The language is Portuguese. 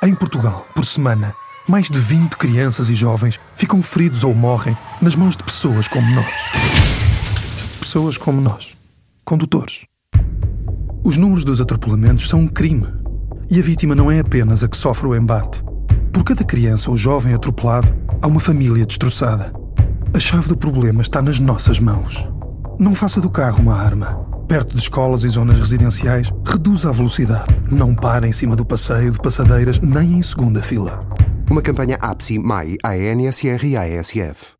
Em Portugal, por semana, mais de 20 crianças e jovens ficam feridos ou morrem nas mãos de pessoas como nós. Pessoas como nós. Condutores. Os números dos atropelamentos são um crime. E a vítima não é apenas a que sofre o embate. Por cada criança ou jovem atropelado, há uma família destroçada. A chave do problema está nas nossas mãos. Não faça do carro uma arma. Perto de escolas e zonas residenciais, reduza a velocidade. Não pare em cima do passeio de passadeiras nem em segunda fila. Uma campanha APSI, MAI, ANSR e ASF.